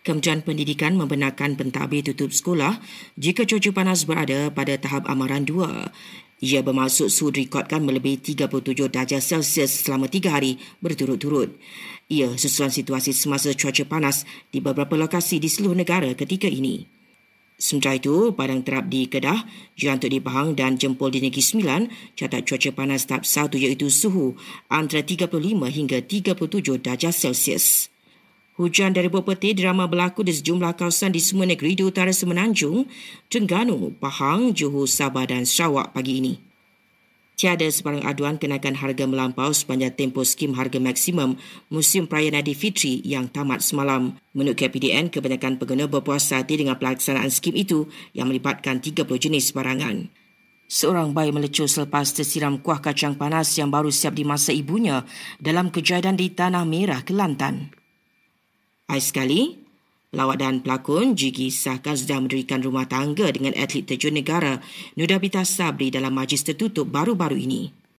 Kementerian Pendidikan membenarkan pentadbir tutup sekolah jika cuaca panas berada pada tahap amaran 2. Ia bermaksud suhu rekodkan melebihi 37 darjah Celsius selama tiga hari berturut-turut. Ia susulan situasi semasa cuaca panas di beberapa lokasi di seluruh negara ketika ini. Sementara itu, padang terap di Kedah, Jantuk di Pahang dan Jempol di Negeri Sembilan catat cuaca panas tahap satu iaitu suhu antara 35 hingga 37 darjah Celsius. Hujan dari buah peti drama berlaku di sejumlah kawasan di semua negeri di utara Semenanjung, Terengganu, Pahang, Johor, Sabah dan Sarawak pagi ini. Tiada sebarang aduan kenaikan harga melampau sepanjang tempoh skim harga maksimum musim perayaan Aidilfitri yang tamat semalam. Menurut KPDN, kebanyakan pengguna berpuas hati dengan pelaksanaan skim itu yang melibatkan 30 jenis barangan. Seorang bayi melecur selepas tersiram kuah kacang panas yang baru siap dimasak ibunya dalam kejadian di Tanah Merah, Kelantan. Hai sekali, Pelawak dan pelakon Jigi sahkan sedang mendirikan rumah tangga dengan atlet terjun negara Nudabita Sabri dalam majlis tertutup baru-baru ini.